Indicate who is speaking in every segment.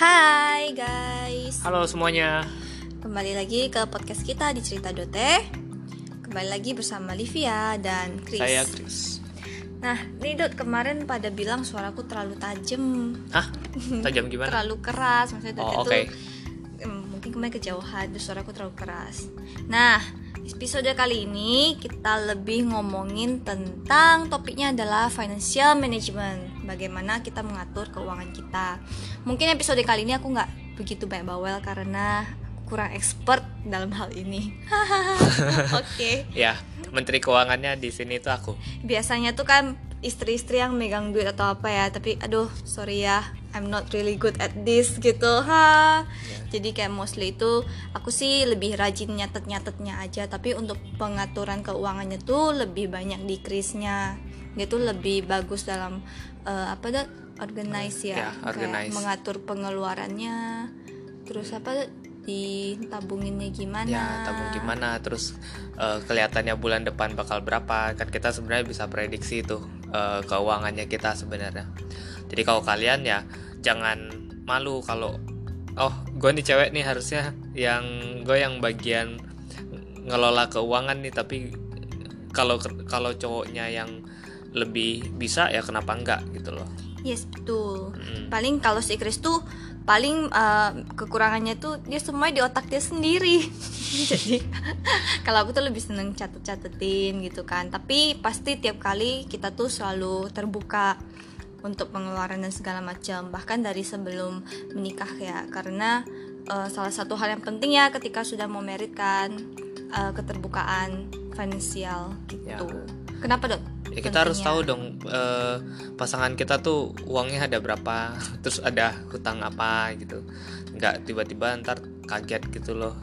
Speaker 1: Hai guys,
Speaker 2: Halo semuanya.
Speaker 1: kembali lagi ke podcast kita di Cerita Dote. Kembali lagi bersama Livia dan Chris.
Speaker 2: Saya Chris.
Speaker 1: Nah, nih Dot kemarin pada bilang suaraku terlalu tajam,
Speaker 2: Hah? Tajam gimana?
Speaker 1: terlalu keras, maksudnya Dot
Speaker 2: Oh,
Speaker 1: itu mungkin kemarin kejauhan, terus suaraku terlalu keras. Nah, episode kali ini kita lebih ngomongin tentang topiknya adalah financial management, bagaimana kita mengatur keuangan kita. Mungkin episode kali ini aku nggak begitu banyak bawel karena aku kurang expert dalam hal ini. Oke.
Speaker 2: Ya, Menteri Keuangannya di sini tuh aku.
Speaker 1: biasanya tuh kan istri-istri yang megang duit atau apa ya tapi aduh sorry ya I'm not really good at this gitu ha jadi kayak mostly itu aku sih lebih rajin nyatet-nyatetnya aja tapi untuk pengaturan keuangannya tuh lebih banyak di Krisnya dia tuh lebih bagus dalam eh, apa dah organize ya,
Speaker 2: Ya,
Speaker 1: Kayak
Speaker 2: organize.
Speaker 1: mengatur pengeluarannya terus apa ditabunginnya gimana
Speaker 2: Ya, tabung gimana? Terus eh, kelihatannya bulan depan bakal berapa? Kan kita sebenarnya bisa prediksi tuh eh, keuangannya kita sebenarnya. Jadi kalau kalian ya jangan malu kalau oh gue nih cewek nih harusnya yang gue yang bagian ngelola keuangan nih tapi kalau kalau cowoknya yang lebih bisa ya kenapa enggak gitu loh.
Speaker 1: Yes betul.
Speaker 2: Mm.
Speaker 1: Paling kalau si Chris tuh paling uh, kekurangannya tuh dia semua di otak dia sendiri. Jadi kalau aku tuh lebih seneng catet-catetin gitu kan. Tapi pasti tiap kali kita tuh selalu terbuka untuk pengeluaran dan segala macam. Bahkan dari sebelum menikah ya. Karena uh, salah satu hal yang penting ya ketika sudah mau merit kan uh, keterbukaan finansial gitu.
Speaker 2: Ya.
Speaker 1: Kenapa dok?
Speaker 2: Ya kita harus
Speaker 1: Pentingnya.
Speaker 2: tahu dong eh, pasangan kita tuh uangnya ada berapa, terus ada hutang apa gitu. Nggak tiba-tiba ntar kaget gitu loh.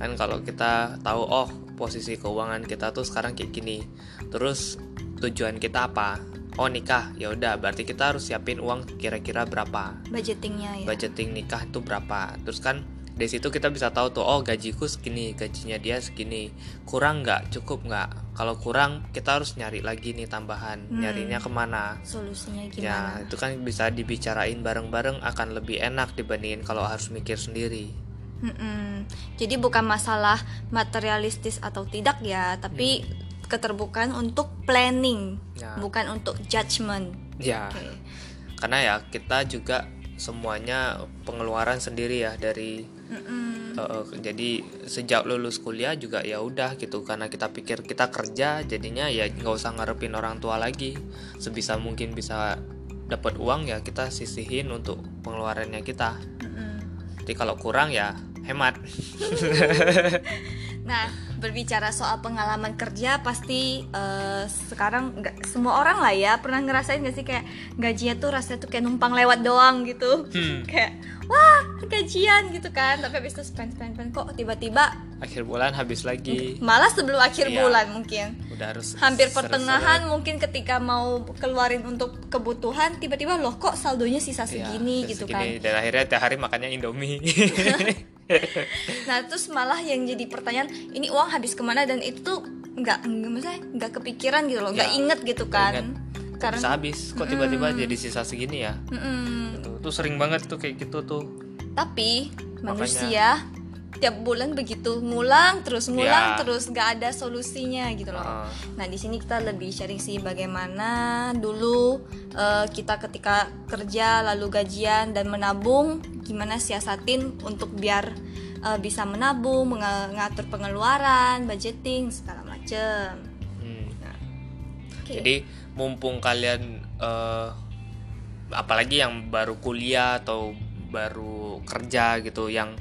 Speaker 2: Kan kalau kita tahu oh posisi keuangan kita tuh sekarang kayak gini. Terus tujuan kita apa? Oh nikah, ya udah berarti kita harus siapin uang kira-kira berapa.
Speaker 1: budgetingnya ya.
Speaker 2: Budgeting nikah itu berapa. Terus kan dari situ kita bisa tahu tuh oh gajiku segini, gajinya dia segini. Kurang nggak? Cukup nggak? Kalau kurang kita harus nyari lagi nih tambahan.
Speaker 1: Hmm.
Speaker 2: Nyarinya ke mana?
Speaker 1: Solusinya
Speaker 2: Ya
Speaker 1: gimana?
Speaker 2: itu kan bisa dibicarain bareng-bareng akan lebih enak dibandingin kalau harus mikir sendiri.
Speaker 1: Mm-mm. Jadi bukan masalah materialistis atau tidak ya, tapi keterbukaan untuk planning,
Speaker 2: Ya.
Speaker 1: bukan untuk judgment.
Speaker 2: Ya
Speaker 1: Oke.
Speaker 2: karena ya kita juga semuanya pengeluaran sendiri ya dari
Speaker 1: Mm-mm.
Speaker 2: Uh, jadi sejak lulus kuliah juga ya udah gitu karena kita pikir kita kerja jadinya ya nggak usah ngarepin orang tua lagi sebisa mungkin bisa dapat uang ya kita sisihin untuk pengeluarannya kita
Speaker 1: Mm-mm.
Speaker 2: jadi kalau kurang ya hemat
Speaker 1: Nah, berbicara soal pengalaman kerja, pasti eh, sekarang nggak semua orang lah ya pernah ngerasain gak sih kayak gajinya tuh rasanya tuh kayak numpang lewat doang gitu,
Speaker 2: Hmm.
Speaker 1: kayak wah gajian gitu kan, tapi habis itu spend spend spend kok tiba-tiba
Speaker 2: akhir bulan habis lagi
Speaker 1: malah sebelum akhir
Speaker 2: Iya.
Speaker 1: bulan mungkin.
Speaker 2: udah harus
Speaker 1: hampir pertengahan mungkin ketika mau keluarin untuk kebutuhan tiba-tiba loh kok saldonya sisa
Speaker 2: Iya,
Speaker 1: segini
Speaker 2: terus
Speaker 1: gitu
Speaker 2: segini.
Speaker 1: kan
Speaker 2: dan akhirnya tiap hari makannya indomie
Speaker 1: nah terus malah yang jadi pertanyaan ini uang habis ke mana? Dan itu tuh nggak nggak maksudnya nggak kepikiran gitu loh nggak
Speaker 2: Ya,
Speaker 1: inget gitu kan.
Speaker 2: inget.
Speaker 1: Karena
Speaker 2: bisa habis kok tiba-tiba jadi sisa segini ya?
Speaker 1: Mm-mm.
Speaker 2: tuh, tuh sering banget tuh kayak gitu tuh.
Speaker 1: Tapi
Speaker 2: Makanya-
Speaker 1: manusia tiap bulan begitu ngulang terus ngulang
Speaker 2: Ya.
Speaker 1: terus nggak ada solusinya gitu loh
Speaker 2: Ah.
Speaker 1: Nah, di sini kita lebih sharing sih bagaimana dulu eh, kita ketika kerja lalu gajian dan menabung, gimana siasatin untuk biar eh, bisa menabung, menga- mengatur pengeluaran, budgeting segala macem.
Speaker 2: Hmm.
Speaker 1: Nah, oke.
Speaker 2: Jadi mumpung kalian eh, apalagi yang baru kuliah atau baru kerja gitu yang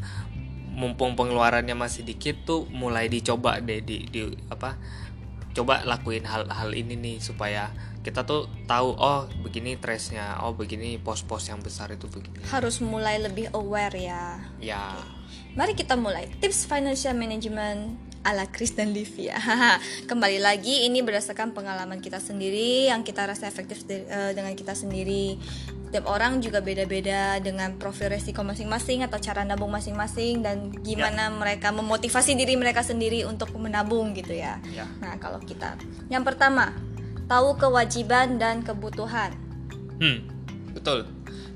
Speaker 2: mumpung pengeluarannya masih dikit tuh mulai dicoba deh di, di apa coba lakuin hal-hal ini nih supaya kita tuh tahu oh begini trace-nya oh begini pos-pos yang besar itu begini.
Speaker 1: Harus mulai lebih aware ya.
Speaker 2: ya.
Speaker 1: Mari kita mulai. Tips financial management ala Chris dan Livia. Kembali lagi ini berdasarkan pengalaman kita sendiri yang kita rasa efektif de- eh, dengan kita sendiri. Tiap orang juga beda-beda dengan profil resiko masing-masing atau cara nabung masing-masing dan gimana mereka memotivasi diri mereka sendiri untuk menabung gitu ya.
Speaker 2: ya
Speaker 1: Nah, kalau kita yang pertama, tahu kewajiban dan kebutuhan.
Speaker 2: Hmm, betul.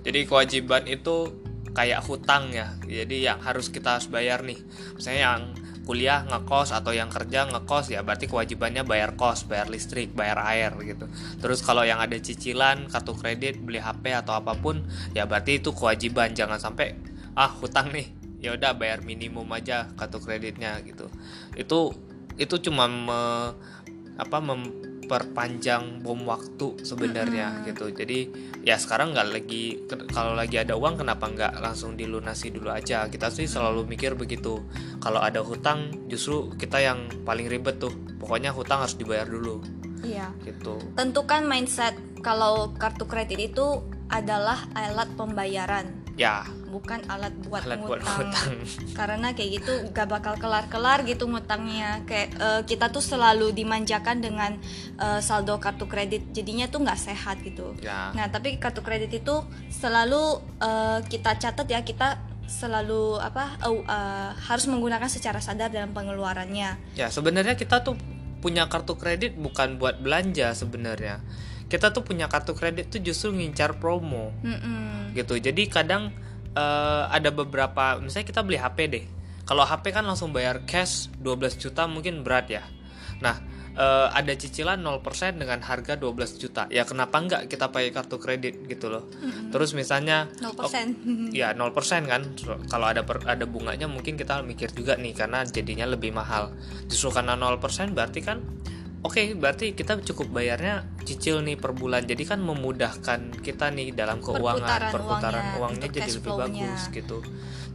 Speaker 2: Jadi kewajiban itu kayak hutang ya jadi yang harus kita harus bayar nih misalnya yang kuliah ngekos atau yang kerja ngekos ya berarti kewajibannya bayar kos bayar listrik bayar air gitu. Terus kalau yang ada cicilan kartu kredit beli HP atau apa pun ya berarti itu kewajiban. Jangan sampai ah hutang nih. Ya udah bayar minimum aja kartu kreditnya gitu. Itu itu cuma me, apa memperpanjang bom waktu sebenarnya
Speaker 1: Mm-mm.
Speaker 2: gitu. Jadi ya sekarang nggak lagi kalau lagi ada uang kenapa nggak langsung dilunasi dulu aja? Kita sih selalu mikir begitu. Kalau ada hutang justru kita yang paling ribet tuh. Pokoknya hutang harus dibayar dulu.
Speaker 1: Iya.
Speaker 2: Gitu.
Speaker 1: Tentukan mindset kalau kartu kredit itu adalah alat pembayaran
Speaker 2: ya.
Speaker 1: Bukan alat buat
Speaker 2: alat buat
Speaker 1: ngutang.
Speaker 2: hutang
Speaker 1: karena kayak gitu gak bakal kelar-kelar gitu ngutangnya. Kayak eh, kita tuh selalu dimanjakan dengan eh, saldo kartu kredit. Jadinya tuh nggak sehat gitu.
Speaker 2: Ya.
Speaker 1: Nah tapi kartu kredit itu selalu eh, kita catat ya kita selalu apa oh, eh, harus menggunakan secara sadar dalam pengeluarannya.
Speaker 2: Ya sebenarnya kita tuh punya kartu kredit bukan buat belanja sebenarnya kita tuh punya kartu kredit tuh justru ngincar promo.
Speaker 1: Mm-mm.
Speaker 2: gitu. Jadi kadang eh, ada beberapa misalnya kita beli HP deh. Kalau HP kan langsung bayar cash 12 juta mungkin berat ya. Nah eh, ada cicilan 0% dengan harga 12 juta. Ya kenapa enggak kita pakai kartu kredit gitu loh. Terus misalnya
Speaker 1: 0%
Speaker 2: ya 0% kan. Kalau ada per- ada bunganya mungkin kita mikir juga nih karena jadinya lebih mahal. Justru karena 0% berarti kan oke berarti kita cukup bayarnya cicil nih per bulan. Jadi kan memudahkan kita nih dalam keuangan
Speaker 1: Perputaran
Speaker 2: perputaran
Speaker 1: uangnya,
Speaker 2: uangnya, jadi lebih bagus gitu.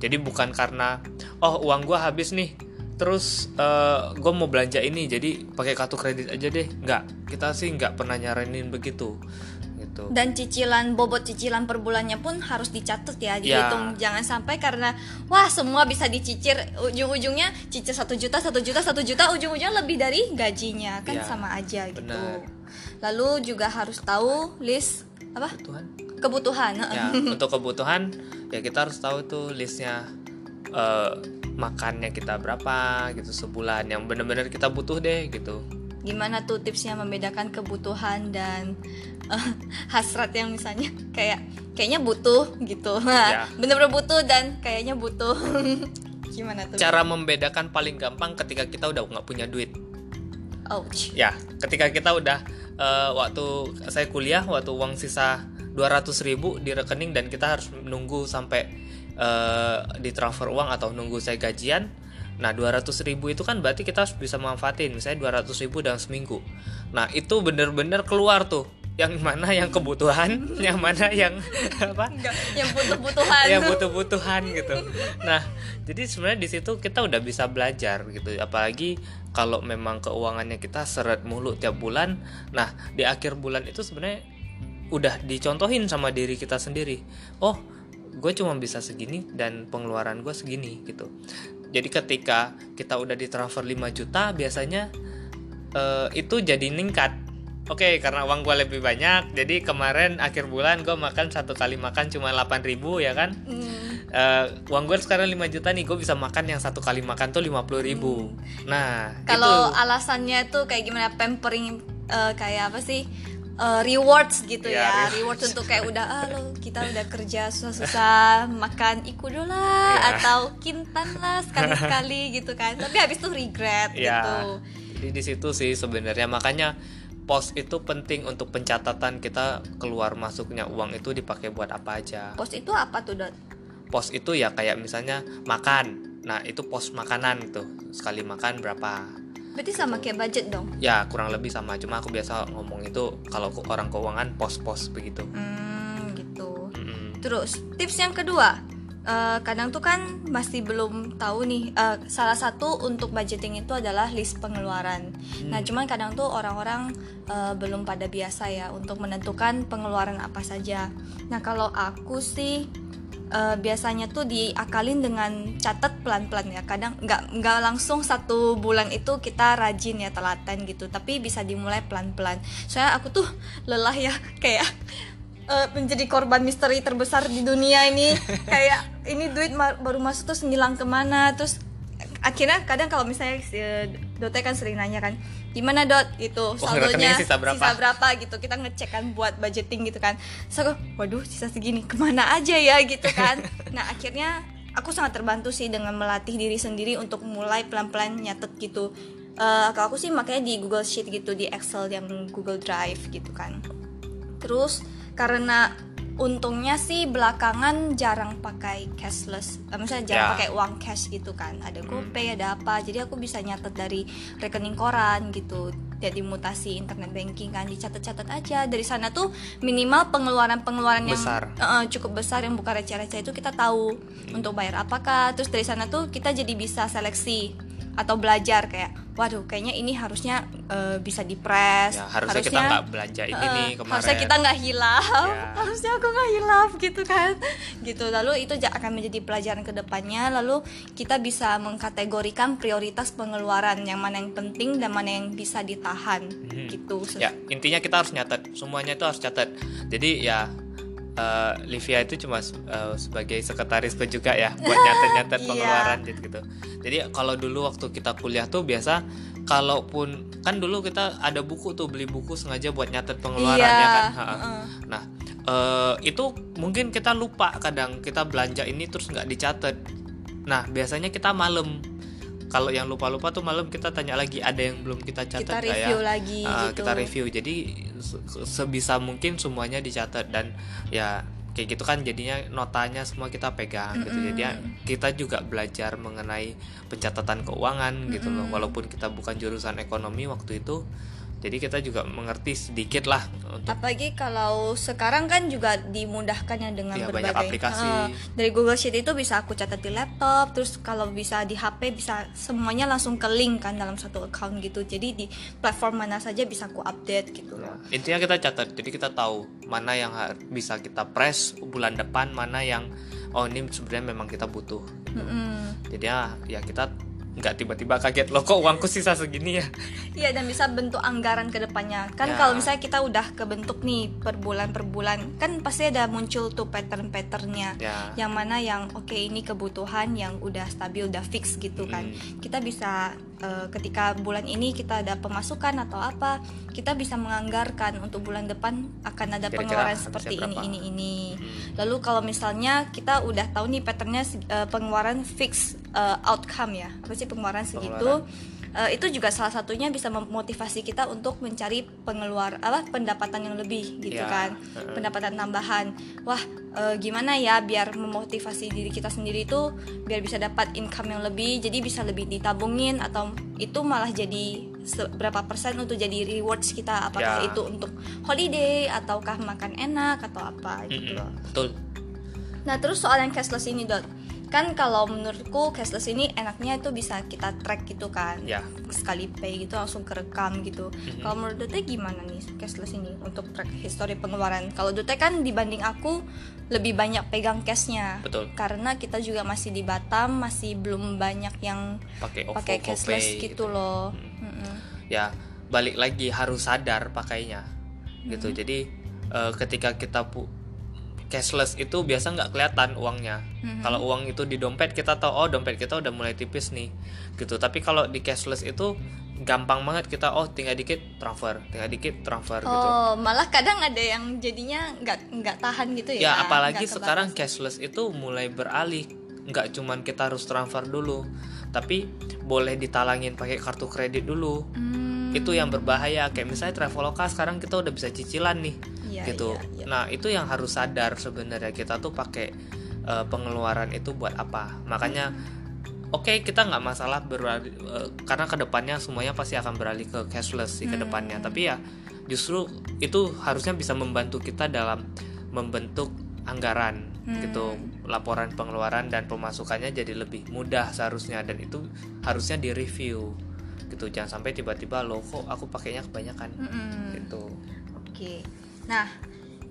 Speaker 2: Jadi bukan karena oh uang gua habis nih terus gue mau belanja ini jadi pakai kartu kredit aja deh. Nggak. Kita sih nggak pernah nyaranin begitu gitu.
Speaker 1: Dan cicilan bobot cicilan per bulannya pun harus dicatat ya dihitung. Jangan sampai karena wah semua bisa dicicil ujung-ujungnya cicil satu juta satu juta satu juta ujung-ujungnya lebih dari gajinya. Kan
Speaker 2: Ya,
Speaker 1: sama aja gitu.
Speaker 2: benar.
Speaker 1: lalu juga harus tahu list apa?
Speaker 2: Tuhan
Speaker 1: kebutuhan
Speaker 2: ya untuk kebutuhan ya kita harus tahu tuh listnya eh, makannya kita berapa gitu sebulan. Yang bener-bener kita butuh deh gitu
Speaker 1: gimana tuh tipsnya membedakan kebutuhan dan eh, hasrat yang misalnya kayak kayaknya butuh gitu.
Speaker 2: Ya.
Speaker 1: bener-bener butuh dan kayaknya butuh. Gimana tuh?
Speaker 2: Cara membedakan paling gampang ketika kita udah nggak punya duit.
Speaker 1: Ouch.
Speaker 2: Ya ketika kita udah eh, waktu saya kuliah waktu uang sisa 200 ribu di rekening dan kita harus nunggu sampai eh, di transfer uang atau nunggu saya gajian nah 200 ribu itu kan berarti kita harus bisa manfaatin misalnya 200 ribu dalam seminggu nah itu bener-bener keluar tuh yang mana yang kebutuhan yang mana yang apa
Speaker 1: Enggak, yang butuh-butuhan
Speaker 2: ya butuh-butuhan gitu. Nah, jadi sebenarnya di situ kita udah bisa belajar gitu. Apalagi kalau memang keuangannya kita seret mulu tiap bulan. Nah, di akhir bulan itu sebenarnya udah dicontohin sama diri kita sendiri. Oh, gue cuma bisa segini dan pengeluaran gue segini gitu. Jadi ketika kita udah ditransfer 5 juta, biasanya eh, itu jadi ningkat. Oke, karena uang gue lebih banyak, jadi kemarin akhir bulan gue makan satu kali makan cuma 8.000 ya kan? Eh, uang gue sekarang 5 juta nih, gue bisa makan yang satu kali makan tuh 50.000 ribu. Nah,
Speaker 1: kalau alasannya tuh kayak gimana pampering eh, kayak apa sih Eh, rewards gitu
Speaker 2: Ya,
Speaker 1: ya,
Speaker 2: rewards.
Speaker 1: rewards untuk kayak udah ah lo kita udah kerja susah-susah makan ikudo lah
Speaker 2: Ya.
Speaker 1: atau kintan lah sekali-sekali gitu kan tapi habis itu regret
Speaker 2: ya.
Speaker 1: gitu
Speaker 2: Jadi di situ sih sebenarnya makanya pos itu penting untuk pencatatan kita keluar masuknya uang itu dipakai buat apa aja.
Speaker 1: pos itu apa tuh dot
Speaker 2: Pos itu ya kayak misalnya makan. Nah, itu pos makanan gitu. Sekali makan berapa?
Speaker 1: Berarti sama kayak budget dong
Speaker 2: Ya, kurang lebih sama. Cuma aku biasa ngomong itu kalau orang keuangan pos-pos begitu.
Speaker 1: hmm gitu
Speaker 2: Mm-mm.
Speaker 1: Terus tips yang kedua, eh, kadang tuh kan masih belum tahu nih. eh, salah satu untuk budgeting itu adalah list pengeluaran. Nah, cuman kadang tuh orang-orang eh, belum pada biasa ya untuk menentukan pengeluaran apa saja. Nah, kalau aku sih eh, biasanya tuh diakalin dengan catat pelan-pelan ya. Kadang nggak nggak langsung satu bulan itu kita rajin ya telaten gitu. Tapi bisa dimulai pelan-pelan. Soalnya aku tuh lelah ya kayak eh, menjadi korban misteri terbesar di dunia ini kayak ini duit baru masuk terus ngilang ke mana terus akhirnya kadang kalau misalnya si Dote kan sering nanya kan gimana dot? Gitu saldonya
Speaker 2: rekeningnya sisa berapa?
Speaker 1: gitu. Kita ngecek kan buat budgeting gitu kan. So aku, waduh sisa segini ke mana aja ya? Gitu kan. Nah akhirnya aku sangat terbantu sih dengan melatih diri sendiri untuk mulai pelan-pelan nyatet gitu. Uh, kalau aku sih makanya di Google Sheet gitu di Excel yang Google Drive gitu kan. Terus karena untungnya sih belakangan jarang pakai cashless eh, misalnya jarang
Speaker 2: Ya.
Speaker 1: pakai uang cash gitu kan. Ada GoPay ada apa. Jadi aku bisa nyatet dari rekening koran gitu. Jadi mutasi internet banking kan dicatat-catat aja. Dari sana tuh minimal pengeluaran-pengeluaran yang
Speaker 2: Besar.
Speaker 1: eh, cukup besar yang bukan receh-receh itu kita tahu untuk bayar apakah terus dari sana tuh kita jadi bisa seleksi atau belajar kayak waduh kayaknya ini harusnya eh, bisa dipres
Speaker 2: ya harusnya, kita nggak belanja ini
Speaker 1: Eh,
Speaker 2: nih kemarin.
Speaker 1: harusnya kita nggak hilaf.
Speaker 2: Ya.
Speaker 1: harusnya aku nggak hilaf gitu kan. Gitu. Lalu itu akan menjadi pelajaran ke depannya lalu kita bisa mengkategorikan prioritas pengeluaran yang mana yang penting dan mana yang bisa ditahan. Gitu.
Speaker 2: Ya intinya kita harus nyatet. Semuanya itu harus catat. Jadi ya eh, Livia itu cuma eh, sebagai sekretarisku juga ya buat nyatet-nyatet
Speaker 1: Iya.
Speaker 2: pengeluaran gitu gitu. Jadi kalau dulu waktu kita kuliah tuh biasa kalaupun kan dulu kita ada buku tuh beli buku sengaja buat nyatet pengeluaran
Speaker 1: Iya,
Speaker 2: ya kan.
Speaker 1: heeh.
Speaker 2: nah eh, itu mungkin kita lupa kadang kita belanja ini terus nggak dicatat nah biasanya kita malam kalau yang lupa-lupa tuh malam kita tanya lagi ada yang belum kita catat
Speaker 1: kita
Speaker 2: ya?
Speaker 1: review lagi
Speaker 2: Ah,
Speaker 1: gitu.
Speaker 2: kita review. Jadi se- sebisa mungkin semuanya dicatat dan ya kayak gitu kan jadinya notanya semua kita pegang gitu. Jadi ya, kita juga belajar mengenai pencatatan keuangan gitu loh. Walaupun kita bukan jurusan ekonomi waktu itu jadi kita juga mengerti sedikit lah untuk
Speaker 1: apalagi kalau sekarang kan juga dimudahkan ya dengan
Speaker 2: Iya, banyak
Speaker 1: berbagai
Speaker 2: aplikasi.
Speaker 1: Eh, dari Google Sheet itu bisa aku catat di laptop terus kalau bisa di HP bisa semuanya langsung ke link kan dalam satu account gitu. Jadi di platform mana saja bisa aku update gitu loh.
Speaker 2: Intinya kita catat jadi kita tahu mana yang bisa kita press bulan depan mana yang oh ini sebenarnya memang kita butuh.
Speaker 1: Mm-mm.
Speaker 2: jadi ya, ya kita nggak tiba-tiba kaget loh kok uangku sisa segini ya?
Speaker 1: Iya dan bisa bentuk anggaran ke depannya. Kan
Speaker 2: Ya.
Speaker 1: kalau misalnya kita udah kebentuk nih per bulan per bulan kan pasti ada muncul tuh pattern-patternnya.
Speaker 2: Ya.
Speaker 1: Yang mana yang oke ini kebutuhan yang udah stabil udah fix gitu kan.
Speaker 2: Hmm.
Speaker 1: kita bisa eh, ketika bulan ini kita ada pemasukan atau apa kita bisa menganggarkan untuk bulan depan akan ada
Speaker 2: Kira-kira
Speaker 1: pengeluaran
Speaker 2: habisnya
Speaker 1: seperti ini ini ini.
Speaker 2: Hmm.
Speaker 1: lalu kalau misalnya kita udah tahu nih patternnya eh, pengeluaran fix eh, outcome ya. Apa sih pengeluaran segitu Eh, itu juga salah satunya bisa memotivasi kita untuk mencari pengeluar apa pendapatan yang lebih gitu
Speaker 2: Ya,
Speaker 1: kan. pendapatan tambahan. Wah eh, gimana ya biar memotivasi diri kita sendiri itu biar bisa dapat income yang lebih jadi bisa lebih ditabungin atau itu malah jadi berapa persen untuk jadi rewards kita? Apakah
Speaker 2: Ya.
Speaker 1: itu untuk holiday ataukah makan enak atau apa gitu
Speaker 2: Mm-mm,
Speaker 1: loh.
Speaker 2: Betul.
Speaker 1: Nah terus soal yang cashless ini dot kan kalau menurutku cashless ini enaknya itu bisa kita track gitu kan.
Speaker 2: Ya.
Speaker 1: sekali pay gitu langsung kerekam gitu. Kalau menurut Dute gimana nih cashless ini untuk track history pengeluaran? Kalau Dute kan dibanding aku lebih banyak pegang cashnya.
Speaker 2: Betul.
Speaker 1: karena kita juga masih di Batam masih belum banyak yang
Speaker 2: pakai
Speaker 1: cashless
Speaker 2: GoPay
Speaker 1: gitu loh. Mm-mm.
Speaker 2: ya balik lagi harus sadar pakainya gitu. Jadi eh, ketika kita pu cashless itu biasa nggak kelihatan uangnya. Kalau uang itu di dompet kita tahu oh dompet kita udah mulai tipis nih gitu. Tapi kalau di cashless itu gampang banget kita oh tinggal dikit transfer tinggal dikit transfer gitu.
Speaker 1: Oh, malah kadang ada yang jadinya nggak nggak tahan gitu ya.
Speaker 2: ya apalagi sekarang cashless itu mulai beralih. Nggak cuman kita harus transfer dulu tapi boleh ditalangin pakai kartu kredit dulu.
Speaker 1: Hmm,
Speaker 2: itu yang berbahaya. Kayak misalnya Traveloka sekarang kita udah bisa cicilan nih
Speaker 1: Iya,
Speaker 2: gitu
Speaker 1: iya, iya.
Speaker 2: nah itu yang harus sadar sebenarnya kita tuh pakai eh, pengeluaran itu buat apa makanya oke kita nggak masalah beralih eh, karena ke depannya semuanya pasti akan beralih ke cashless sih ke depannya
Speaker 1: Hmm.
Speaker 2: tapi ya justru itu harusnya bisa membantu kita dalam membentuk anggaran
Speaker 1: Hmm.
Speaker 2: gitu laporan pengeluaran dan pemasukannya jadi lebih mudah seharusnya dan itu harusnya direview gitu jangan sampai tiba-tiba lo kok aku pakainya kebanyakan
Speaker 1: Mm-mm.
Speaker 2: gitu
Speaker 1: Oke. Nah,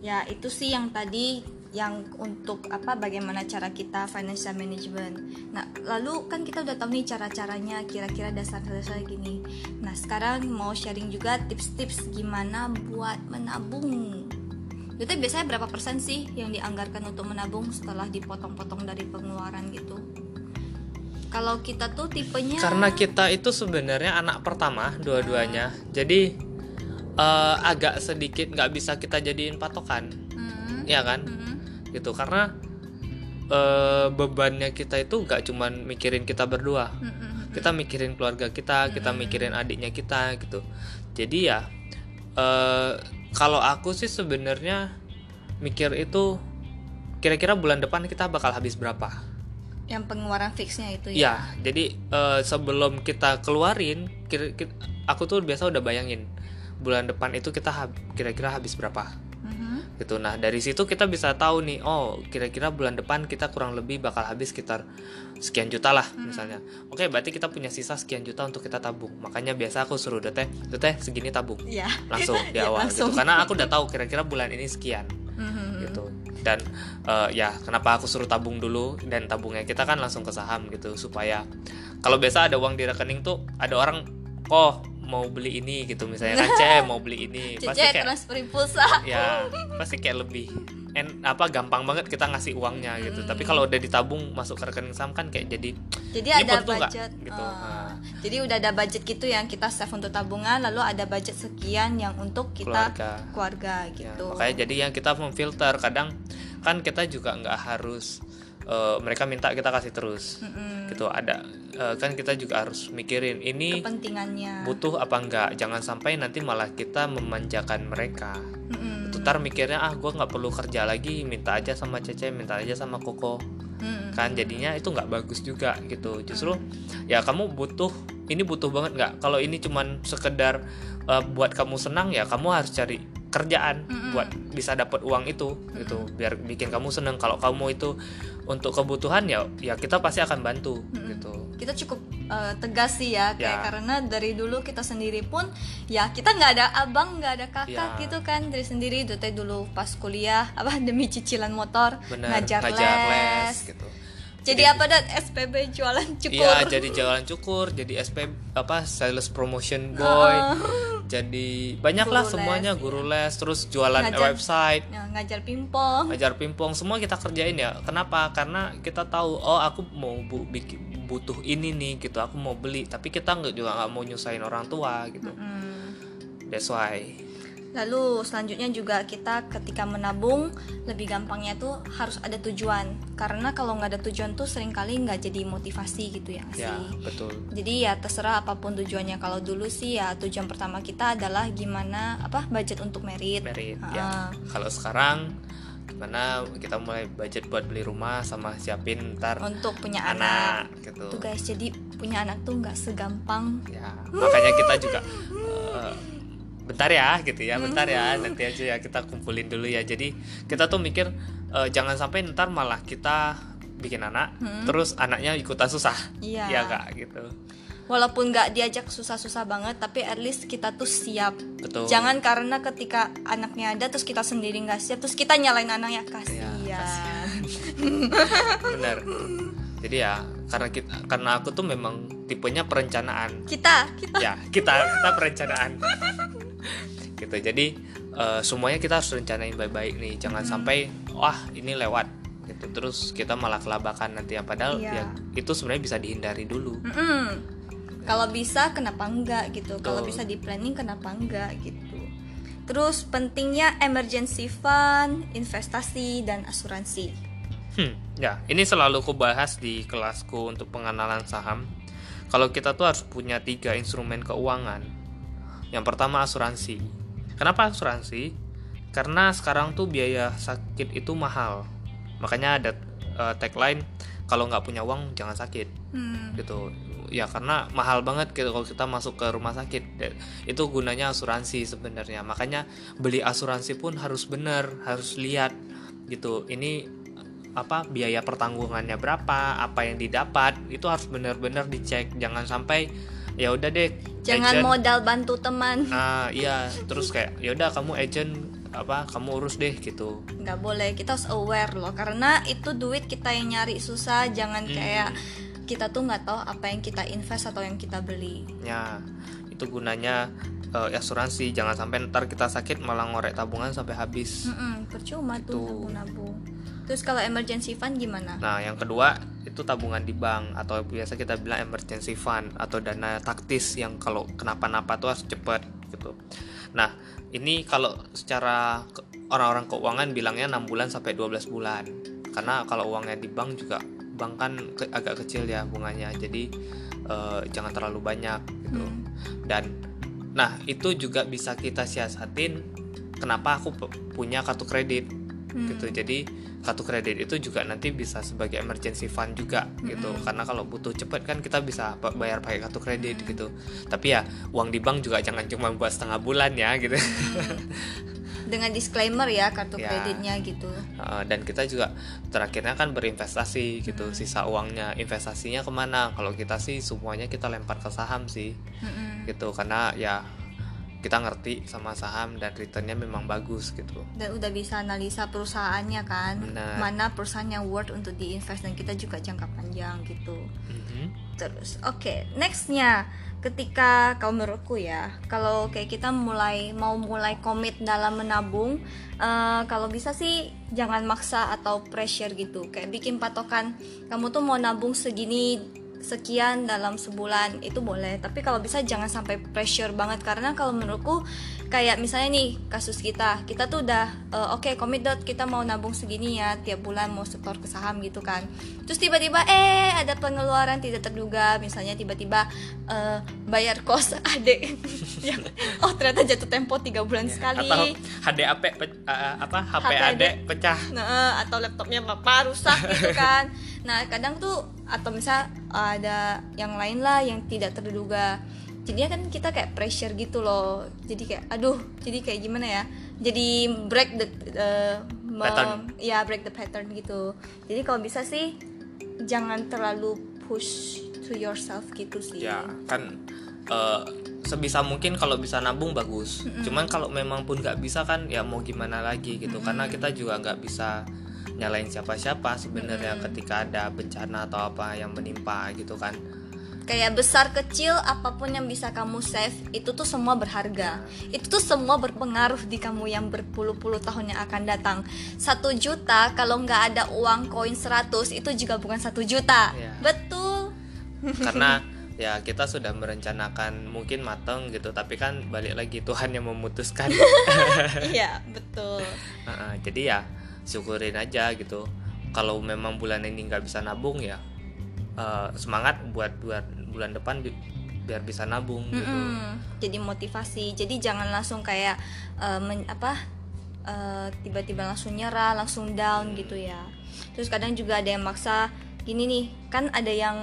Speaker 1: ya itu sih yang tadi yang untuk apa bagaimana cara kita financial management. Nah, lalu kan kita udah tahu nih cara-caranya kira-kira dasar-dasar gini. Nah, sekarang mau sharing juga tips-tips gimana buat menabung. Itu biasanya berapa persen sih yang dianggarkan untuk menabung setelah dipotong-potong dari pengeluaran gitu? kalau kita tuh tipenya
Speaker 2: karena kita itu sebenarnya anak pertama dua-duanya jadi eh, agak sedikit nggak bisa kita jadiin patokan.
Speaker 1: Hmm,
Speaker 2: ya kan?
Speaker 1: Hmm,
Speaker 2: gitu karena eh, bebannya kita itu nggak cuman mikirin kita berdua.
Speaker 1: Hmm, hmm, hmm.
Speaker 2: kita mikirin keluarga kita kita mikirin adiknya kita gitu. Jadi ya eh, kalau aku sih sebenarnya mikir itu kira-kira bulan depan kita bakal habis berapa?
Speaker 1: Yang pengeluaran fixnya itu ya?
Speaker 2: Ya jadi eh, sebelum kita keluarin kira, kira- aku tuh biasa udah bayangin bulan depan itu kita hab- kira-kira habis berapa?
Speaker 1: Mhm.
Speaker 2: gitu. Nah dari situ kita bisa tahu nih oh kira-kira bulan depan kita kurang lebih bakal habis sekitar sekian juta lah misalnya. Oke berarti kita punya sisa sekian juta untuk kita tabung. Makanya biasa aku suruh teteh teteh segini tabung.
Speaker 1: Iya.
Speaker 2: langsung di
Speaker 1: Ya,
Speaker 2: awal
Speaker 1: langsung.
Speaker 2: gitu karena aku udah tahu kira-kira bulan ini sekian.
Speaker 1: Mhm.
Speaker 2: gitu. Dan eh, ya kenapa aku suruh tabung dulu? Dan tabungnya kita kan langsung ke saham gitu supaya kalau biasa ada uang di rekening tuh ada orang oh mau beli ini gitu misalnya kan ceh mau beli ini pasti kayak
Speaker 1: transferin pulsa.
Speaker 2: Ya pasti kayak lebih en apa gampang banget kita ngasih uangnya gitu. Tapi kalau udah ditabung masuk ke rekening saham kan kayak jadi
Speaker 1: jadi ada budget.
Speaker 2: Gitu.
Speaker 1: eh,
Speaker 2: Nah.
Speaker 1: jadi udah ada budget gitu yang kita save untuk tabungan lalu ada budget sekian yang untuk kita
Speaker 2: keluarga.
Speaker 1: keluarga
Speaker 2: Ya,
Speaker 1: gitu.
Speaker 2: makanya jadi yang kita memfilter kadang kan kita juga nggak harus eh, mereka minta kita kasih terus.
Speaker 1: Mm-mm.
Speaker 2: gitu ada eh, kan kita juga harus mikirin ini
Speaker 1: kepentingannya.
Speaker 2: butuh apa enggak? Jangan sampai nanti malah kita memanjakan mereka.
Speaker 1: Mm-mm.
Speaker 2: itu ntar mikirnya ah gue nggak perlu kerja lagi minta aja sama Cece minta aja sama Koko.
Speaker 1: Mm-mm.
Speaker 2: kan jadinya itu nggak bagus juga gitu. Justru ya kamu butuh ini butuh banget nggak? Kalau ini cuman sekedar eh, buat kamu senang ya kamu harus cari kerjaan
Speaker 1: Mm-mm.
Speaker 2: buat bisa dapat uang itu gitu. Biar bikin kamu seneng kalau kamu itu untuk kebutuhan ya ya kita pasti akan bantu gitu.
Speaker 1: Kita cukup eh, tegas sih ya kayak
Speaker 2: Ya.
Speaker 1: karena dari dulu kita sendiri pun ya kita nggak ada abang nggak ada kakak
Speaker 2: Ya.
Speaker 1: gitu kan dari sendiri. Teh dulu pas kuliah apa demi cicilan motor
Speaker 2: benar
Speaker 1: ngajar, les.
Speaker 2: gitu.
Speaker 1: Jadi apa dan SPB jualan cukur.
Speaker 2: Iya, jadi jualan cukur, jadi SP apa sales promotion boy, jadi banyak lah
Speaker 1: Guru
Speaker 2: semuanya
Speaker 1: les,
Speaker 2: guru les, terus jualan
Speaker 1: Ngajar.
Speaker 2: website,
Speaker 1: Ya, ngajar pingpong
Speaker 2: ngajar pingpong, semua kita kerjain ya. Kenapa? Karena kita tahu, oh aku mau bu, bikin butuh ini nih gitu, aku mau beli, tapi kita nggak juga nggak mau nyusahin orang tua gitu.
Speaker 1: Hmm.
Speaker 2: That's why.
Speaker 1: Lalu selanjutnya juga kita ketika menabung lebih gampangnya tuh harus ada tujuan karena kalau nggak ada tujuan tuh sering kali nggak jadi motivasi gitu ya
Speaker 2: Ya,
Speaker 1: sih.
Speaker 2: betul.
Speaker 1: Jadi ya terserah apa pun tujuannya. Kalau dulu sih ya tujuan pertama kita adalah gimana apa budget untuk merit.
Speaker 2: Merit
Speaker 1: Ah.
Speaker 2: ya. Kalau sekarang gimana kita mulai budget buat beli rumah sama siapin ntar
Speaker 1: Untuk punya anak.
Speaker 2: anak gitu.
Speaker 1: Tuh guys, jadi punya anak tuh nggak segampang.
Speaker 2: ya makanya kita juga eh, bentar ya gitu ya bentar ya. Nanti aja ya kita kumpulin dulu ya. Jadi kita tuh mikir eh, jangan sampai ntar malah kita bikin anak terus anaknya ikutan susah.
Speaker 1: Iya.
Speaker 2: ya kak gitu.
Speaker 1: Walaupun nggak diajak susah-susah banget, tapi at least kita tuh siap.
Speaker 2: betul.
Speaker 1: Jangan karena ketika anaknya ada terus kita sendiri nggak siap terus kita nyalain anaknya kasihan.
Speaker 2: Iya, benar. Jadi ya karena kita karena aku tuh memang tipenya perencanaan.
Speaker 1: Kita kita.
Speaker 2: Ya kita kita perencanaan gitu. Jadi eh, semuanya kita harus rencanain baik-baik nih. Jangan sampai wah ini lewat. Gitu. Terus kita malah kelabakan nanti ya. Padahal
Speaker 1: Iya.
Speaker 2: ya itu sebenarnya bisa dihindari dulu.
Speaker 1: Mm-mm. Kalau bisa kenapa enggak? Gitu. Kalau bisa di planning kenapa enggak? Gitu. Terus pentingnya emergency fund, investasi dan asuransi.
Speaker 2: hmm, ya. Ini selalu aku bahas di kelasku untuk pengenalan saham. Kalau kita tuh harus punya tiga instrumen keuangan yang pertama asuransi. Kenapa asuransi? Karena sekarang tuh biaya sakit itu mahal. Makanya ada eh, tagline kalau nggak punya uang jangan sakit.
Speaker 1: Hmm.
Speaker 2: gitu. Ya karena mahal banget gitu kalau kita masuk ke rumah sakit. Itu gunanya asuransi sebenarnya. Makanya beli asuransi pun harus bener harus lihat gitu. Ini apa biaya pertanggungannya berapa apa yang didapat itu harus benar-benar dicek. Jangan sampai ya udah deh
Speaker 1: Jangan
Speaker 2: agent-
Speaker 1: modal bantu teman.
Speaker 2: nah iya. Terus kayak ya udah kamu agent apa kamu urus deh gitu.
Speaker 1: Nggak boleh kita harus aware loh. Karena itu duit kita yang nyari susah. Jangan
Speaker 2: Hmm.
Speaker 1: kayak kita tuh nggak tahu apa yang kita invest atau yang kita beli.
Speaker 2: Ya itu gunanya uh, asuransi. Jangan sampai ntar kita sakit malah ngorek tabungan sampai habis.
Speaker 1: Mm-mm, percuma tuh
Speaker 2: Itu.
Speaker 1: nabung-nabung terus kalau emergency fund gimana?
Speaker 2: Nah yang kedua itu tabungan di bank atau biasa kita bilang emergency fund atau dana taktis yang kalau kenapa-napa tuh harus cepet gitu. Nah ini kalau secara orang-orang keuangan bilangnya 6 bulan sampai 12 bulan. Karena kalau uangnya di bank juga bank kan ke- agak kecil ya bunganya jadi eh, jangan terlalu banyak gitu.
Speaker 1: Hmm.
Speaker 2: dan nah itu juga bisa kita siasatin kenapa aku pu- punya kartu kredit
Speaker 1: Hmm.
Speaker 2: gitu jadi kartu kredit itu juga nanti bisa sebagai emergency fund juga gitu
Speaker 1: Mm-mm.
Speaker 2: karena kalau butuh cepet kan kita bisa ba- bayar pakai kartu kredit
Speaker 1: Mm.
Speaker 2: gitu tapi ya uang di bank juga jangan cuma buat setengah bulan ya gitu
Speaker 1: dengan disclaimer ya kartu
Speaker 2: Ya.
Speaker 1: kreditnya gitu
Speaker 2: Uh, dan kita juga terakhirnya kan berinvestasi gitu sisa uangnya investasinya ke mana kalau kita sih semuanya kita lempar ke saham sih
Speaker 1: Mm-mm.
Speaker 2: gitu karena ya kita ngerti sama saham dan returnnya memang bagus gitu
Speaker 1: dan udah bisa analisa perusahaannya kan
Speaker 2: Benar.
Speaker 1: mana perusahaan yang worth untuk diinvest dan kita juga jangka panjang gitu
Speaker 2: Mhm.
Speaker 1: terus oke nextnya ketika kalau menurutku ya kalau kayak kita mulai mau mulai komit dalam menabung eh, kalau bisa sih jangan maksa atau pressure gitu kayak bikin patokan kamu tuh mau nabung segini sekian dalam sebulan itu boleh. Tapi kalau bisa jangan sampai pressure banget karena kalau menurutku kayak misalnya nih kasus kita kita tuh udah eh, oke komit dot kita mau nabung segini ya tiap bulan mau setor ke saham gitu kan. Terus tiba-tiba eh ada pengeluaran tidak terduga misalnya tiba-tiba eh, bayar kos adek yang oh ternyata jatuh tempo tiga bulan sekali.
Speaker 2: atau HDAP pe- uh, apa HP
Speaker 1: HP
Speaker 2: adek pecah.
Speaker 1: Nah, atau laptopnya bapak rusak gitu kan. Nah, kadang tuh atau misal ada yang lain lah yang tidak terduga. Jadinya kan kita kayak pressure gitu loh. Jadi kayak aduh, jadi kayak gimana ya? Jadi break the uh,
Speaker 2: Pattern.
Speaker 1: ya break the pattern gitu. Jadi kalau bisa sih jangan terlalu push to yourself gitu sih.
Speaker 2: ya kan eh, sebisa mungkin kalau bisa nabung bagus cuman kalau memang pun nggak bisa kan ya mau gimana lagi gitu karena kita juga nggak bisa nyalain siapa-siapa sebenarnya ketika ada bencana atau apa yang menimpa gitu kan.
Speaker 1: Kayak besar kecil apa pun yang bisa kamu save itu tuh semua berharga. Itu tuh semua berpengaruh di kamu yang berpuluh-puluh tahun yang akan datang. Satu juta kalau nggak ada uang koin 100 itu juga bukan satu juta.
Speaker 2: Iya.
Speaker 1: betul.
Speaker 2: Karena ya kita sudah merencanakan mungkin mateng gitu tapi kan balik lagi Tuhan yang memutuskan.
Speaker 1: Iya betul.
Speaker 2: Heeh, jadi ya syukurin aja gitu. Kalau memang bulan ini nggak bisa nabung ya eh, semangat buat buat bulan depan bi- biar bisa nabung gitu.
Speaker 1: Mm-mm. jadi motivasi. Jadi jangan langsung kayak men- apa eh, tiba-tiba langsung nyerah langsung down gitu ya. Terus kadang juga ada yang maksa gini nih kan ada yang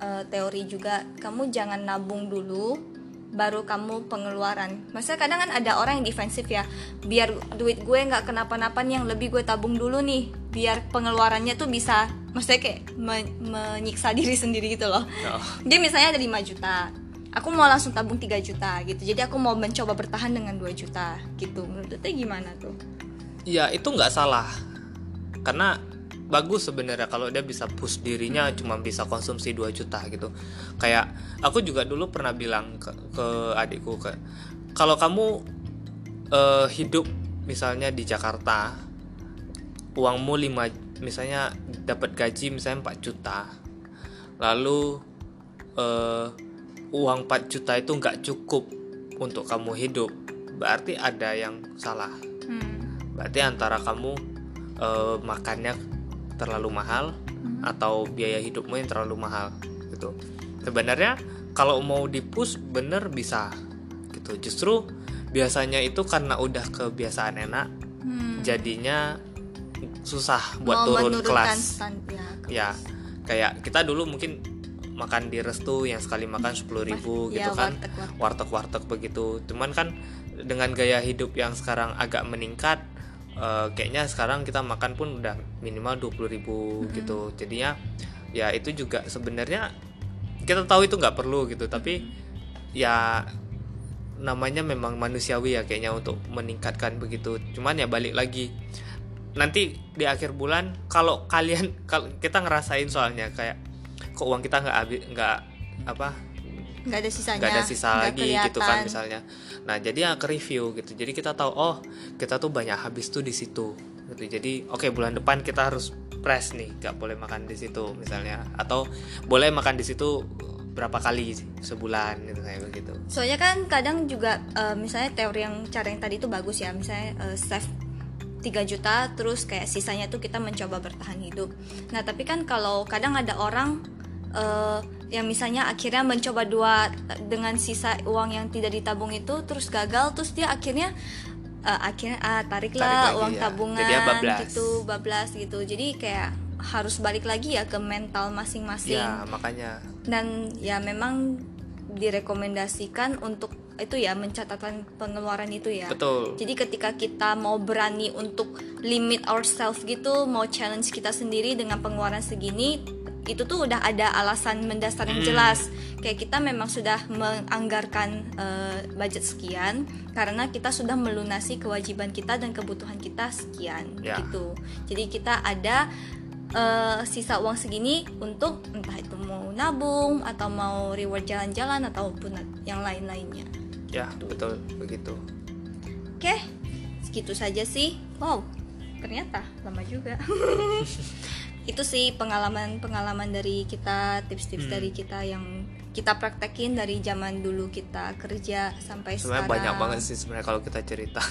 Speaker 1: eh, teori juga kamu jangan nabung dulu baru kamu pengeluaran. Maksudnya kadang kan ada orang yang defensif ya. Biar duit gue nggak kenapa-napa nih yang lebih gue tabung dulu nih. Biar pengeluarannya tuh bisa maksudnya kayak men- menyiksa diri sendiri gitu loh.
Speaker 2: Oh,
Speaker 1: dia misalnya ada 5 juta. Aku mau langsung tabung 3 juta gitu. Jadi aku mau mencoba bertahan dengan 2 juta gitu. Menurut Tete gimana tuh?
Speaker 2: Ya itu nggak salah. Karena bagus sebenarnya kalau dia bisa push dirinya cuma bisa konsumsi 2 juta gitu kayak aku juga dulu pernah bilang ke, ke adikku ke kalau kamu eh, hidup misalnya di Jakarta uangmu 5 misalnya dapat gaji misalnya 4 juta lalu eh, uang 4 juta itu nggak cukup untuk kamu hidup berarti ada yang salah
Speaker 1: hmm.
Speaker 2: berarti antara kamu eh, makannya terlalu mahal atau biaya hidupmu yang terlalu mahal gitu. Sebenarnya kalau mau dipush bener bisa gitu. Justru biasanya itu karena udah kebiasaan enak
Speaker 1: Hmm.
Speaker 2: jadinya susah buat
Speaker 1: mau
Speaker 2: turun kelas.
Speaker 1: stand ya,
Speaker 2: ya kayak kita dulu mungkin makan di restu yang sekali makan 10.000 ribu
Speaker 1: ya,
Speaker 2: gitu kan.
Speaker 1: warteg-warteg.
Speaker 2: warteg-warteg begitu. Cuman kan dengan gaya hidup yang sekarang agak meningkat eh, kayaknya sekarang kita makan pun udah minimal 20.000 ribu gitu. Jadinya ya itu juga sebenarnya kita tahu itu nggak perlu gitu. Tapi ya namanya memang manusiawi ya kayaknya untuk meningkatkan begitu. Cuman ya balik lagi nanti di akhir bulan kalau kalian kalau kita ngerasain soalnya kayak kok uang kita nggak habis nggak apa
Speaker 1: nggak ada sisanya
Speaker 2: nggak ada sisa
Speaker 1: nggak
Speaker 2: lagi gitu kan
Speaker 1: kelihatan.
Speaker 2: misalnya. Nah jadi ya ke review gitu. Jadi kita tahu oh kita tuh banyak habis tuh di situ. Gitu. Jadi oke bulan depan kita harus press nih. Nggak boleh makan di situ misalnya. Atau boleh makan di situ berapa kali sebulan gitu kayak begitu.
Speaker 1: Soalnya kan kadang juga eh, misalnya teori yang cara yang tadi itu bagus ya. Misalnya eh, save 3 juta terus kayak sisanya tuh kita mencoba bertahan hidup. Nah tapi kan kalau kadang ada orang eh, yang misalnya akhirnya mencoba dua dengan sisa uang yang tidak ditabung itu terus gagal terus dia akhirnya eh, akhirnya ah tariklah
Speaker 2: Tarik lagi,
Speaker 1: uang
Speaker 2: ya.
Speaker 1: tabungan
Speaker 2: Jadi ya bablas.
Speaker 1: gitu bablas gitu jadi kayak harus balik lagi ya ke mental masing-masing
Speaker 2: ya makanya
Speaker 1: dan ya memang direkomendasikan untuk itu ya mencatatkan pengeluaran itu ya.
Speaker 2: betul
Speaker 1: Jadi ketika kita mau berani untuk limit ourselves gitu, mau challenge kita sendiri dengan pengeluaran segini, itu tuh udah ada alasan mendasar yang
Speaker 2: Hmm.
Speaker 1: jelas. Kayak kita memang sudah menganggarkan eh, budget sekian karena kita sudah melunasi kewajiban kita dan kebutuhan kita sekian
Speaker 2: Ya.
Speaker 1: gitu. Jadi kita ada eh, sisa uang segini untuk entah itu mau nabung atau mau reward jalan-jalan ataupun yang lain-lainnya.
Speaker 2: Ya betul begitu
Speaker 1: Oke, segitu saja sih. Wow, ternyata lama juga. Itu sih pengalaman-pengalaman dari kita, tips-tips
Speaker 2: Hmm.
Speaker 1: dari kita yang kita praktekin dari zaman dulu kita kerja sampai
Speaker 2: sebenarnya
Speaker 1: sekarang.
Speaker 2: banyak banget sih sebenarnya kalau kita cerita.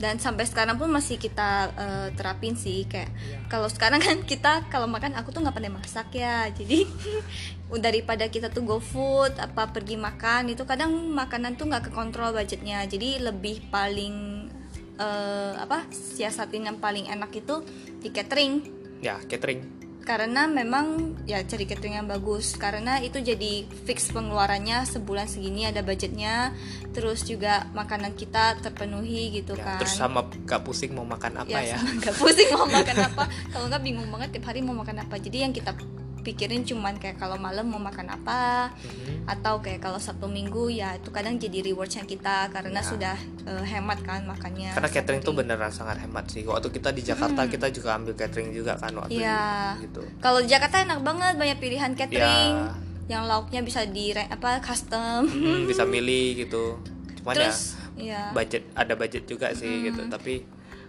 Speaker 1: Dan sampai sekarang pun masih kita eh, terapin sih kayak
Speaker 2: Iya.
Speaker 1: kalau sekarang kan kita kalau makan aku tuh nggak pandai masak ya. Jadi daripada kita tuh go food apa pergi makan itu kadang makanan tuh nggak kekontrol budgetnya. Jadi lebih paling eh, apa siasatin yang paling enak itu di catering.
Speaker 2: Ya catering
Speaker 1: karena memang ya cari catering yang bagus. Karena itu jadi fix pengeluarannya sebulan segini ada budgetnya. Terus juga makanan kita terpenuhi gitu
Speaker 2: ya,
Speaker 1: kan.
Speaker 2: terus sama gak pusing mau makan apa ya,
Speaker 1: sama nggak pusing mau makan apa. Kalau nggak bingung banget tiap hari mau makan apa. Jadi yang kita pikirin cuman kayak kalau malam mau makan apa
Speaker 2: Mhm.
Speaker 1: atau kayak kalau sabtu minggu ya itu kadang jadi rewardsnya kita karena
Speaker 2: Ya.
Speaker 1: sudah eh, hemat kan makannya
Speaker 2: karena catering tuh beneran sangat hemat sih waktu kita di Jakarta kita juga ambil catering juga kan waktu
Speaker 1: Hmm.
Speaker 2: Itu gitu
Speaker 1: Kalau di Jakarta enak banget banyak pilihan catering
Speaker 2: Ya.
Speaker 1: yang lauknya bisa di apa custom.
Speaker 2: Hmm, bisa milih gitu cuman
Speaker 1: Terus ya
Speaker 2: ya budget ada budget juga sih gitu tapi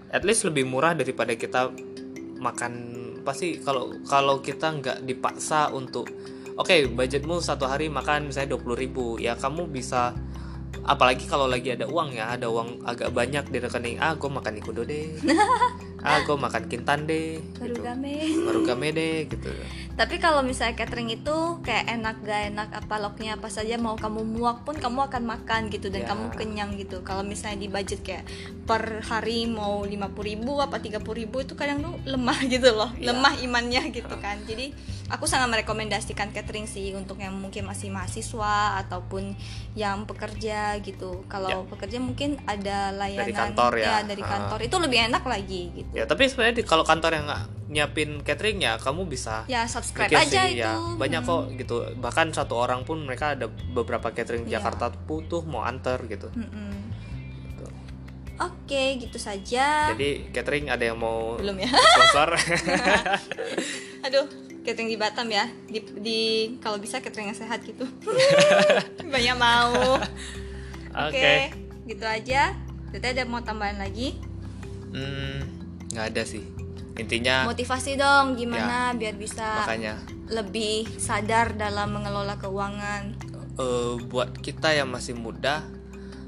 Speaker 2: at least lebih murah daripada kita makan pasti kalau kalau kita nggak dipaksa untuk oke budgetmu satu hari makan misalnya 20.000 ribu ya kamu bisa apalagi kalau lagi ada uang ya ada uang agak banyak di rekening ah gue makan ikudo deh ah gue makan kintan deh
Speaker 1: baru
Speaker 2: gitu.
Speaker 1: game.
Speaker 2: baru game deh gitu
Speaker 1: Tapi kalau misalnya catering itu kayak enak gak enak apa lauknya apa saja mau kamu muak pun kamu akan makan gitu dan
Speaker 2: Ya.
Speaker 1: kamu kenyang gitu. Kalau misalnya di budget kayak per hari mau 50.000 ribu apa 30.000 ribu itu kadang tuh lemah gitu loh,
Speaker 2: Ya.
Speaker 1: lemah imannya gitu kan. Jadi aku sangat merekomendasikan catering sih untuk yang mungkin masih mahasiswa ataupun yang pekerja gitu. Kalau pekerja mungkin ada layanan
Speaker 2: Ya. kantor ya.
Speaker 1: dari
Speaker 2: Ah.
Speaker 1: kantor itu lebih enak lagi gitu.
Speaker 2: Ya tapi sebenarnya di- kalau kantor yang nggak nyiapin catering ya kamu bisa
Speaker 1: Ya subscribe aja
Speaker 2: sih,
Speaker 1: itu.
Speaker 2: ya banyak kok gitu bahkan satu orang pun mereka ada beberapa catering di
Speaker 1: Iya.
Speaker 2: Jakarta tuh tuh mau antar gitu
Speaker 1: Mm-mm.
Speaker 2: Gitu.
Speaker 1: Oke, gitu saja.
Speaker 2: jadi catering ada yang mau
Speaker 1: Belum ya?
Speaker 2: sponsor
Speaker 1: Aduh, catering di Batam ya. Di, di kalau bisa catering yang sehat gitu. Banyak mau.
Speaker 2: oke
Speaker 1: Oke, gitu aja. Kita ada mau tambahan lagi?
Speaker 2: Hmm, nggak ada sih intinya
Speaker 1: Motivasi dong gimana biar bisa
Speaker 2: Ya. makanya
Speaker 1: lebih sadar dalam mengelola keuangan.
Speaker 2: eh, buat kita yang masih muda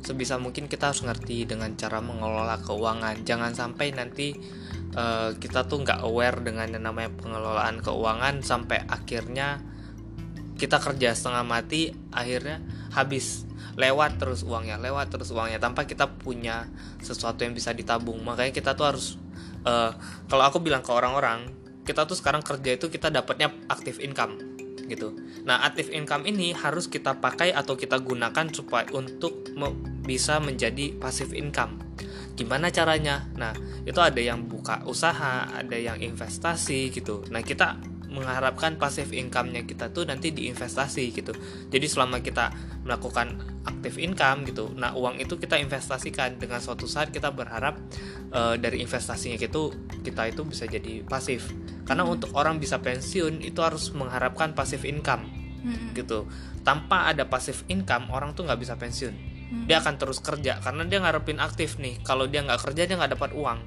Speaker 2: sebisa mungkin kita harus ngerti dengan cara mengelola keuangan jangan sampai nanti eh, kita tuh nggak aware dengan yang namanya pengelolaan keuangan sampai akhirnya kita kerja setengah mati akhirnya habis lewat terus uangnya lewat terus uangnya tanpa kita punya sesuatu yang bisa ditabung makanya kita tuh harus eh, kalau aku bilang ke orang-orang kita tuh sekarang kerja itu kita dapatnya active income gitu. Nah active income ini harus kita pakai atau kita gunakan supaya untuk me- bisa menjadi passive income. Gimana caranya? Nah itu ada yang buka usaha ada yang investasi gitu. Nah kita mengharapkan passive income-nya kita tuh nanti diinvestasi gitu. Jadi selama kita melakukan active income gitu, nah uang itu kita investasikan dengan suatu saat kita berharap eh, dari investasinya itu kita itu bisa jadi pasif. Karena untuk orang bisa pensiun itu harus mengharapkan passive income
Speaker 1: Mm-mm.
Speaker 2: gitu tanpa ada passive income orang tuh nggak bisa pensiun dia akan terus kerja karena dia ngarepin aktif nih kalau dia nggak kerja dia nggak dapat uang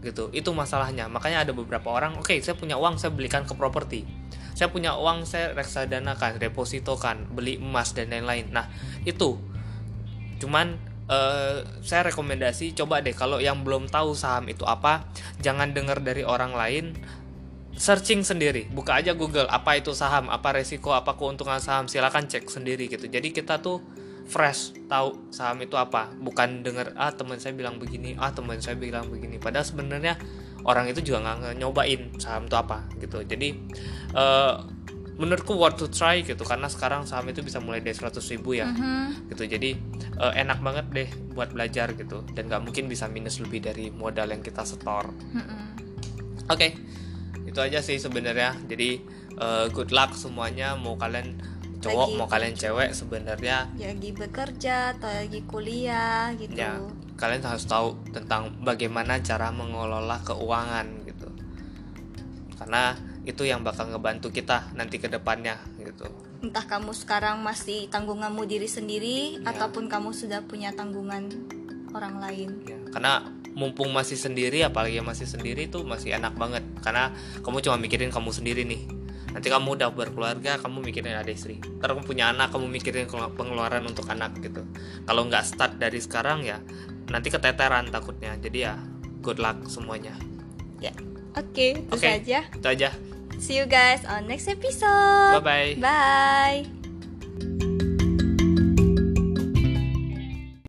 Speaker 2: gitu. Itu masalahnya. Makanya ada beberapa orang oke saya punya uang saya belikan ke properti. Saya punya uang saya reksadanakan depositokan beli emas dan lain-lain. Nah itu. Cuman eh, saya rekomendasi coba deh kalau yang belum tahu saham itu apa jangan dengar dari orang lain. Searching sendiri. Buka aja Google apa itu saham apa resiko apa keuntungan saham silakan cek sendiri gitu. Jadi kita tuh fresh tahu saham itu apa. Bukan dengar ah teman saya bilang begini ah teman saya bilang begini. Padahal sebenarnya orang itu juga nggak nyobain saham itu apa gitu. Jadi eh, menurutku worth to try gitu. Karena sekarang saham itu bisa mulai dari 100 ribu ya.
Speaker 1: Mhm.
Speaker 2: gitu. Jadi eh, enak banget deh buat belajar gitu. Dan nggak mungkin bisa minus lebih dari modal yang kita setor.
Speaker 1: Mm-mm.
Speaker 2: oke. Itu aja sih sebenarnya. Jadi eh, good luck semuanya. Mau kalian cowok
Speaker 1: Lagi
Speaker 2: mau kalian cewek sebenarnya
Speaker 1: Ya, lagi bekerja atau lagi kuliah gitu.
Speaker 2: Ya kalian harus tahu tentang bagaimana cara mengelola keuangan gitu. Karena itu yang bakal ngebantu kita nanti ke depannya gitu.
Speaker 1: Entah kamu sekarang masih tanggunganmu diri sendiri
Speaker 2: Ya.
Speaker 1: ataupun kamu sudah punya tanggungan orang lain.
Speaker 2: Ya karena mumpung masih sendiri apalagi masih sendiri itu masih enak banget. Karena kamu cuma mikirin kamu sendiri nih nanti kamu udah berkeluarga kamu mikirin ada istri. Ntar kamu punya anak kamu mikirin pengeluaran untuk anak gitu. Kalau nggak start dari sekarang ya nanti keteteran takutnya. Jadi ya good luck semuanya.
Speaker 1: Ya. Oke itu
Speaker 2: Oke.
Speaker 1: saja.
Speaker 2: Itu aja.
Speaker 1: See you guys on next episode.
Speaker 2: Bye bye
Speaker 1: bye